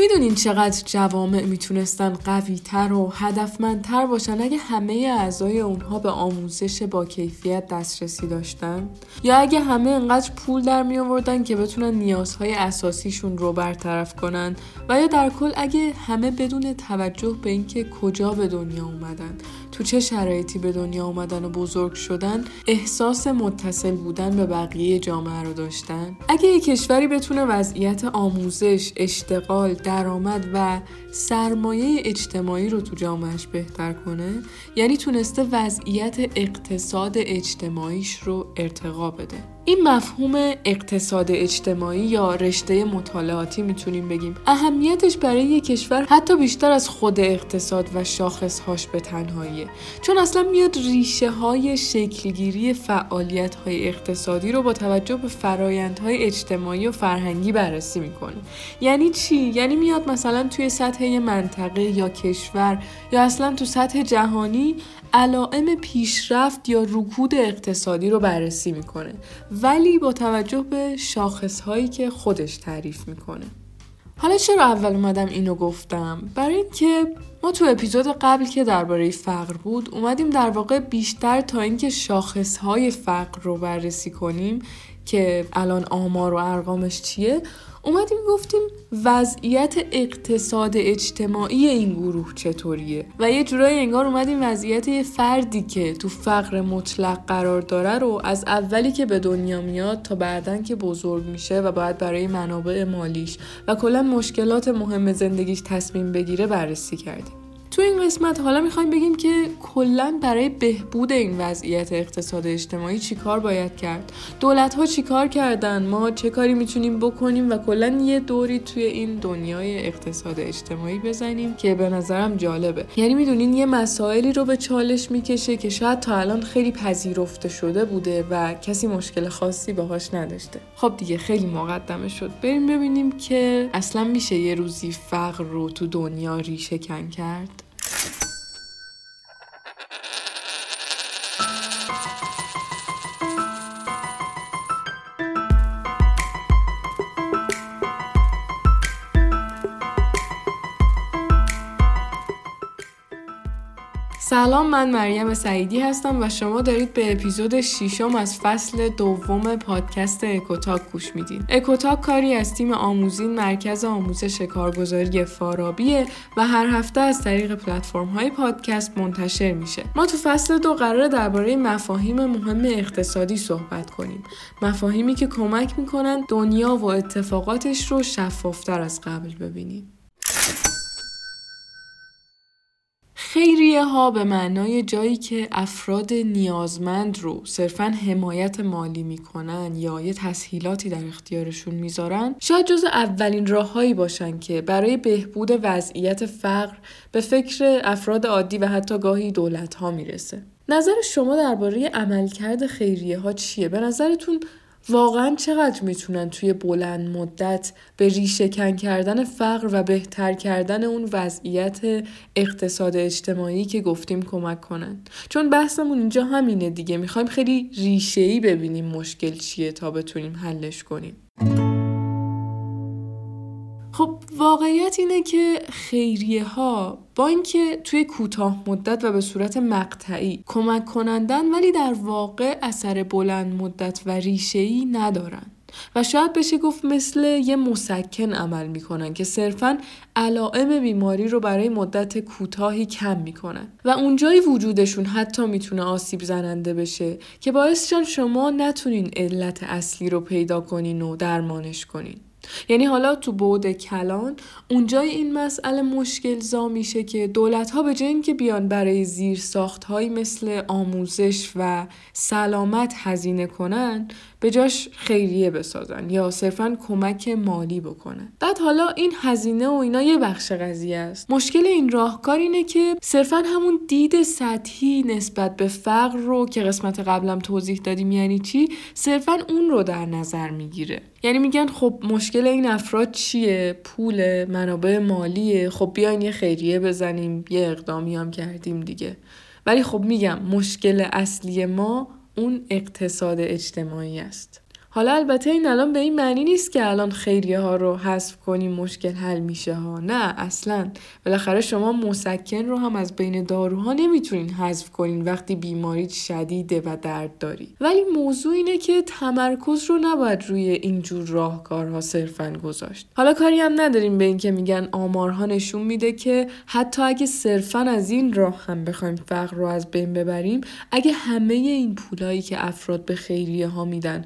می‌دونین چقدر جوامع می‌تونستن قویتر و هدفمندتر باشن اگه همه اعضای اونها به آموزش با کیفیت دسترسی داشتن؟ یا اگه همه انقدر پول در می آوردن که بتونن نیازهای اساسیشون رو برطرف کنن؟ و یا در کل اگه همه بدون توجه به اینکه کجا به دنیا اومدن؟ تو چه شرایطی به دنیا اومدن و بزرگ شدن احساس متصل بودن به بقیه جامعه رو داشتن؟ اگه یک کشوری بتونه وضعیت آموزش اشتغال درآمد و سرمایه اجتماعی رو تو جامعهش بهتر کنه یعنی تونسته وضعیت اقتصاد اجتماعیش رو ارتقا بده. این مفهوم اقتصاد اجتماعی یا رشته مطالعاتی می‌تونیم بگیم. اهمیتش برای یک کشور حتی بیشتر از خود اقتصاد و شاخصهاش به تنهاییه. چون اصلا میاد ریشه های شکلگیری فعالیت های اقتصادی رو با توجه به فرایندهای اجتماعی و فرهنگی بررسی می‌کنه. یعنی چی؟ یعنی میاد مثلا توی سطح منطقه یا کشور یا اصلا تو سطح جهانی علائم پیشرفت یا رکود اقتصادی رو بررسی می‌کنه. ولی با توجه به شاخص هایی که خودش تعریف می‌کنه. حالا چرا اول اومدم اینو گفتم؟ برای اینکه ما تو اپیزود قبل که درباره فقر بود اومدیم در واقع بیشتر تا اینکه شاخص های فقر رو بررسی کنیم که الان آمار و ارقامش چیه. اومدیم گفتیم وضعیت اقتصاد اجتماعی این گروه چطوریه؟ و یه جورایی انگار اومدیم وضعیت یه فردی که تو فقر مطلق قرار داره رو از اولی که به دنیا میاد تا بعدن که بزرگ میشه و باید برای منابع مالیش و کلا مشکلات مهم زندگیش تصمیم بگیره بررسی کردیم. تو این قسمت حالا می‌خوایم بگیم که کلا برای بهبود این وضعیت اقتصاد اجتماعی چیکار باید کرد؟ دولت ها چیکار کردن؟ ما چه کاری می‌تونیم بکنیم و کلا یه دوری توی این دنیای اقتصاد اجتماعی بزنیم که به نظرم جالبه. یعنی می‌دونین یه مسائلی رو به چالش می‌کشه که شاید تا الان خیلی پذیرفته شده بوده و کسی مشکل خاصی باهاش نداشته. خب دیگه خیلی مقدمه شد. بریم ببینیم که اصلا میشه یه روزی فقر رو تو دنیا ریشه کن کرد؟ سلام من مریم سعیدی هستم و شما دارید به اپیزود ششم از فصل دوم پادکست اکوتاک گوش میدین. اکوتاک کاری از تیم آموزین مرکز آموزش کارگزاری فارابیه و هر هفته از طریق پلتفرم های پادکست منتشر میشه. ما تو فصل دو قراره درباره مفاهیم مهم اقتصادی صحبت کنیم. مفاهیمی که کمک می‌کنن دنیا و اتفاقاتش رو شفافتر از قبل ببینیم. خیریه ها به معنای جایی که افراد نیازمند رو صرفا حمایت مالی می‌کنن یا یه تسهیلاتی در اختیارشون می‌ذارن شاید جز اولین راههایی باشن که برای بهبود وضعیت فقر به فکر افراد عادی و حتی گاهی دولت ها می‌رسه نظر شما درباره عملکرد خیریه ها چیه؟ به نظرتون واقعا چقدر می‌تونن توی بلند مدت به ریشه کن کردن فقر و بهتر کردن اون وضعیت اقتصاد اجتماعی که گفتیم کمک کنن؟ چون بحثمون اینجا همینه دیگه می‌خوایم خیلی ریشه ای ببینیم مشکل چیه تا بتونیم حلش کنیم. واقعیت اینه که خیریه ها با اینکه توی کوتاه مدت و به صورت مقطعی کمک کنندن ولی در واقع اثر بلند مدت و ریشه‌ای ندارن. و شاید بشه گفت مثل یه مسکن عمل می‌کنن که صرفا علائم بیماری رو برای مدت کوتاهی کم می‌کنن. و اونجایی وجودشون حتی می‌تونه آسیب زننده بشه که باعث شما نتونین علت اصلی رو پیدا کنین و درمانش کنین. یعنی حالا تو بعد کلان اونجای این مسئله مشکل زا میشه که دولت ها به جای اینکه بیان برای زیر ساخت مثل آموزش و سلامت هزینه کنن به جاش خیریه بسازن یا صرفا کمک مالی بکنن. بعد حالا این هزینه و اینا یه بخش قضیه است. مشکل این راهکار اینه که صرفا همون دید سطحی نسبت به فقر رو که قسمت قبلم توضیح دادیم یعنی چی صرفا اون رو در نظر می‌گیره. یعنی میگن خب مشکل این افراد چیه؟ پول منابع مالیه؟ خب بیاین یه خیریه بزنیم یه اقدامی هم کردیم دیگه. ولی خب میگم مشکل اصلی ما اون اقتصاد اجتماعی است. حالا البته این الان به این معنی نیست که الان خیریه ها رو حذف کنیم مشکل حل میشه ها. نه اصلا. بالاخره شما مسکن رو هم از بین داروها نمی‌تونین حذف کنین وقتی بیماری شدیده و درد داری. ولی موضوع اینه که تمرکز رو نباید روی اینجور راهکارها صرفا گذاشت. حالا کاری هم نداریم به اینکه میگن آمارها نشون میده که حتی اگه صرفا از این راه هم بخوایم فقر رو از بین ببریم اگه همه این پولایی که افراد به خیریه ها میدن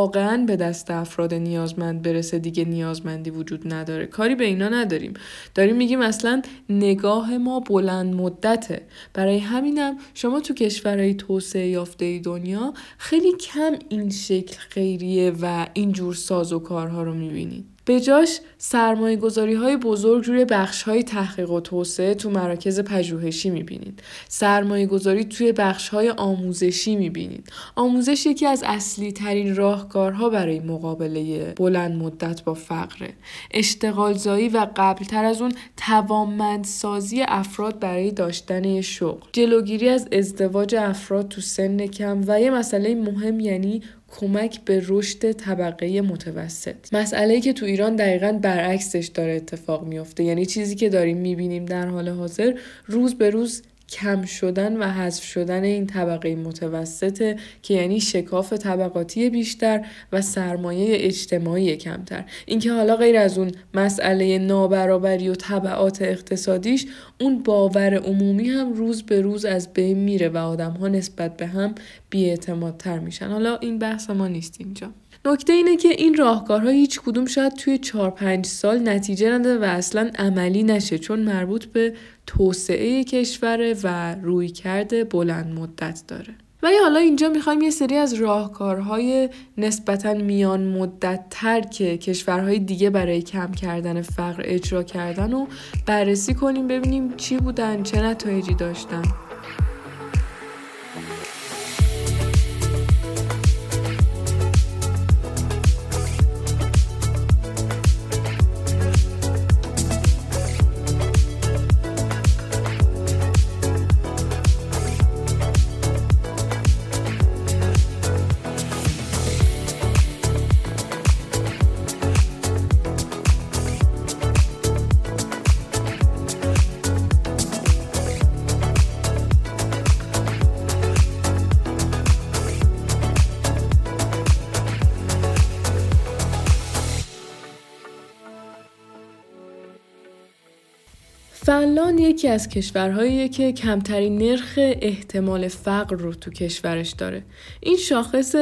واقعا به دست افراد نیازمند برسه دیگه نیازمندی وجود نداره. کاری به اینا نداریم. داریم میگیم اصلا نگاه ما بلند مدته. برای همینم شما تو کشورهای توسعه یافته دنیا خیلی کم این شکل خیریه و اینجور ساز و کارها رو می‌بینید. به جاش سرمایه گذاری های بزرگ روی بخش های تحقیق و توسعه تو مراکز پژوهشی می‌بینید. سرمایه گذاری توی بخش های آموزشی می‌بینید. آموزش یکی از اصلی ترین راهکارها برای مقابله بلند مدت با فقره. اشتغالزایی و قبلتر از اون توانمندسازی افراد برای داشتن شغل. جلوگیری از ازدواج افراد تو سن کم و یه مسئله مهم یعنی کمک به رشد طبقه متوسط. مسئله که تو ایران دقیقا برعکسش داره اتفاق میافته. یعنی چیزی که داریم می‌بینیم در حال حاضر روز به روز کم شدن و حذف شدن این طبقه متوسطه که یعنی شکاف طبقاتی بیشتر و سرمایه اجتماعی کمتر. اینکه حالا غیر از اون مسئله نابرابری و طبعات اقتصادیش اون باور عمومی هم روز به روز از بین میره و آدم ها نسبت به هم بیاعتمادتر میشن. حالا این بحث ما نیست اینجا. نکته اینه که این راهکارها هیچ کدوم شاید توی 4 5 سال نتیجه نده و اصلا عملی نشه چون مربوط به توسعه کشوره و روی کرده بلند مدت داره. ولی حالا اینجا می‌خوایم یه سری از راهکارهای نسبتا میان مدت تر که کشورهای دیگه برای کم کردن فقر اجرا کردن و بررسی کنیم ببینیم چی بودن چه نتایجی داشتن فنلاند یکی از کشورهایی که کمترین نرخ احتمال فقر رو تو کشورش داره. این شاخص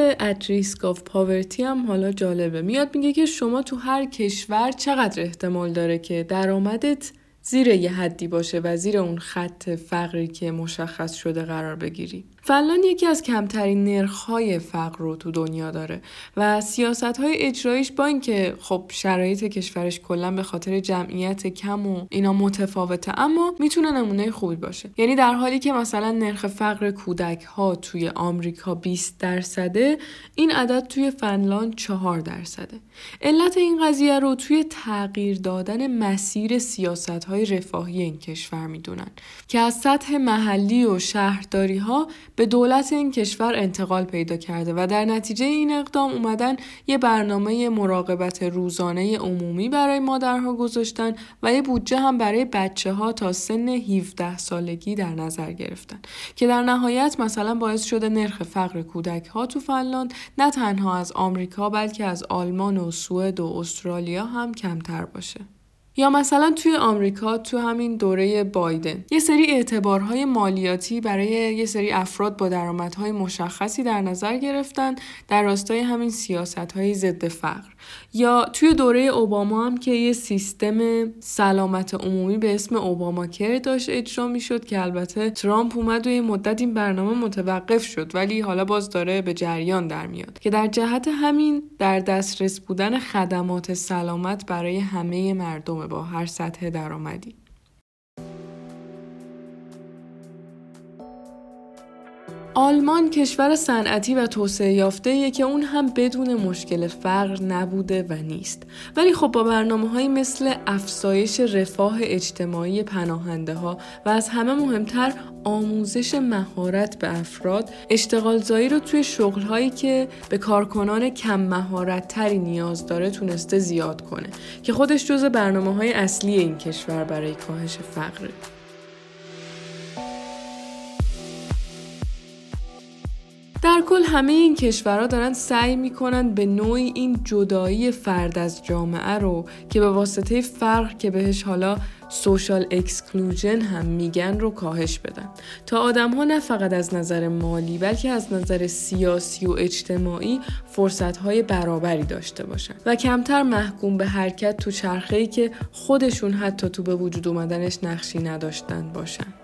risk of poverty هم حالا جالبه. میاد میگه که شما تو هر کشور چقدر احتمال داره که درآمدت زیر یه حدی باشه و زیر اون خط فقری که مشخص شده قرار بگیری. فنلاند یکی از کمترین نرخهای فقر رو تو دنیا داره و سیاست های اجراییش با اینکه خب شرایط کشورش کلا به خاطر جمعیت کم و اینا متفاوته اما می‌تونه نمونه خوبی باشه. یعنی در حالی که مثلا نرخ فقر کودک ها توی آمریکا 20 درصده این عدد توی فنلاند 4 درصده. علت این قضیه رو توی تغییر دادن مسیر سیاست های رفاهی این کشور می‌دونن که از سطح محلی و شهرداری ها به دولت این کشور انتقال پیدا کرده و در نتیجه این اقدام اومدن یه برنامه مراقبت روزانه عمومی برای مادرها گذاشتن و یه بودجه هم برای بچه ها تا سن 17 سالگی در نظر گرفتن که در نهایت مثلا باعث شده نرخ فقر کودک ها تو فنلاند نه تنها از آمریکا بلکه از آلمان و سوئد و استرالیا هم کمتر باشه. یا مثلا توی آمریکا تو همین دوره بایدن. یه سری اعتبارهای مالیاتی برای یه سری افراد با درآمدهای مشخصی در نظر گرفتن در راستای همین سیاستهای ضد فقر. یا توی دوره اوباما هم که یه سیستم سلامت عمومی به اسم اوباما کر داشت اجرا می‌شد که البته ترامپ اومد و یه مدت این برنامه متوقف شد ولی حالا باز داره به جریان در میاد. که در جهت همین در دسترس بودن خدمات سلامت برای همه مردم. با هر سطح درآمدی. آلمان کشور صنعتی و توسعه یافته که اون هم بدون مشکل فقر نبوده و نیست. ولی خب با برنامه های مثل افزایش رفاه اجتماعی پناهنده ها و از همه مهمتر آموزش مهارت به افراد اشتغال زایی رو توی شغل هایی که به کارکنان کم مهارت تری نیاز داره تونسته زیاد کنه که خودش جز برنامه های اصلی این کشور برای کاهش فقره. در کل همه این کشورها دارن سعی می‌کنن به نوعی این جدایی فرد از جامعه رو که به واسطه فرق که بهش حالا سوشال اکسکلوژن هم میگن رو کاهش بدن. تا آدم ها نه فقط از نظر مالی بلکه از نظر سیاسی و اجتماعی فرصت های برابری داشته باشن و کمتر محکوم به حرکت تو چرخه که خودشون حتی تو به وجود اومدنش نقشی نداشتن باشن.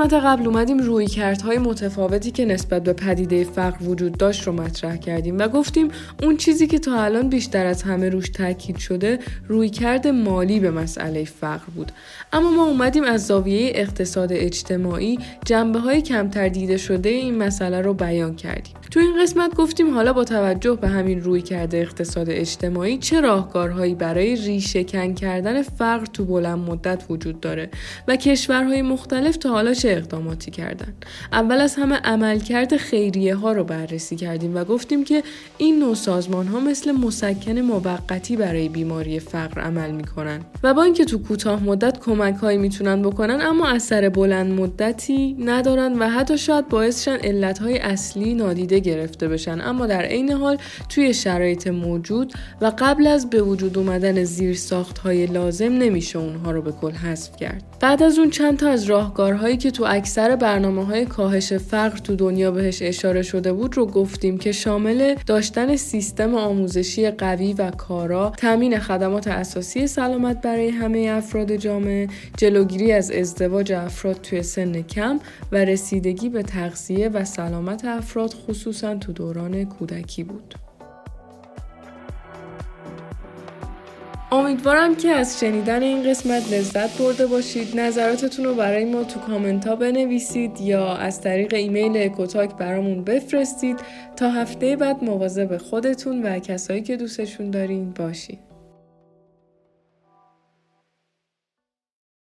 قسمت قبل اومدیم روی کردهای متفاوتی که نسبت به پدیده فقر وجود داشت رو مطرح کردیم و گفتیم اون چیزی که تا الان بیشتر از همه روش تاکید شده روی کرد مالی به مسئله فقر بود. اما ما اومدیم از زاویه اقتصاد اجتماعی جنبه های کمتر دیده شده این مسئله رو بیان کردیم. تو این قسمت گفتیم حالا با توجه به همین روی کرده اقتصاد اجتماعی چه راهکارهایی برای ریشه کن کردن فقر تو بلند مدت وجود داره و کشورهای مختلف تا حالا چه اقداماتی کردن؟ اول از همه عملکرد خیریه ها رو بررسی کردیم و گفتیم که این نوع سازمان ها مثل مسکن موقتی برای بیماری فقر عمل می‌کنن و با اینکه تو کوتاه مدت کمک هایی می‌تونن بکنن اما اثر بلند مدتی ندارن و حتی شاید باعثشن علت های اصلی نادیده گرفته بشن. اما در عین حال توی شرایط موجود و قبل از به وجود اومدن زیر ساخت های لازم نمیشه اونها رو به کل حذف کرد. بعد از اون چند تا از راهکارهایی که تو اکثر برنامه های کاهش فقر تو دنیا بهش اشاره شده بود رو گفتیم که شامل داشتن سیستم آموزشی قوی و کارا تامین خدمات اساسی سلامت برای همه افراد جامعه جلوگیری از ازدواج افراد توی سن کم و رسیدگی به تغذیه و سلامت افراد خصوصا تو دوران کودکی بود. امیدوارم که از شنیدن این قسمت لذت برده باشید. نظراتتون رو برای ما تو کامنت ها بنویسید یا از طریق ایمیل اکوتاک برامون بفرستید. تا هفته بعد مواظب خودتون و کسایی که دوستشون دارین باشید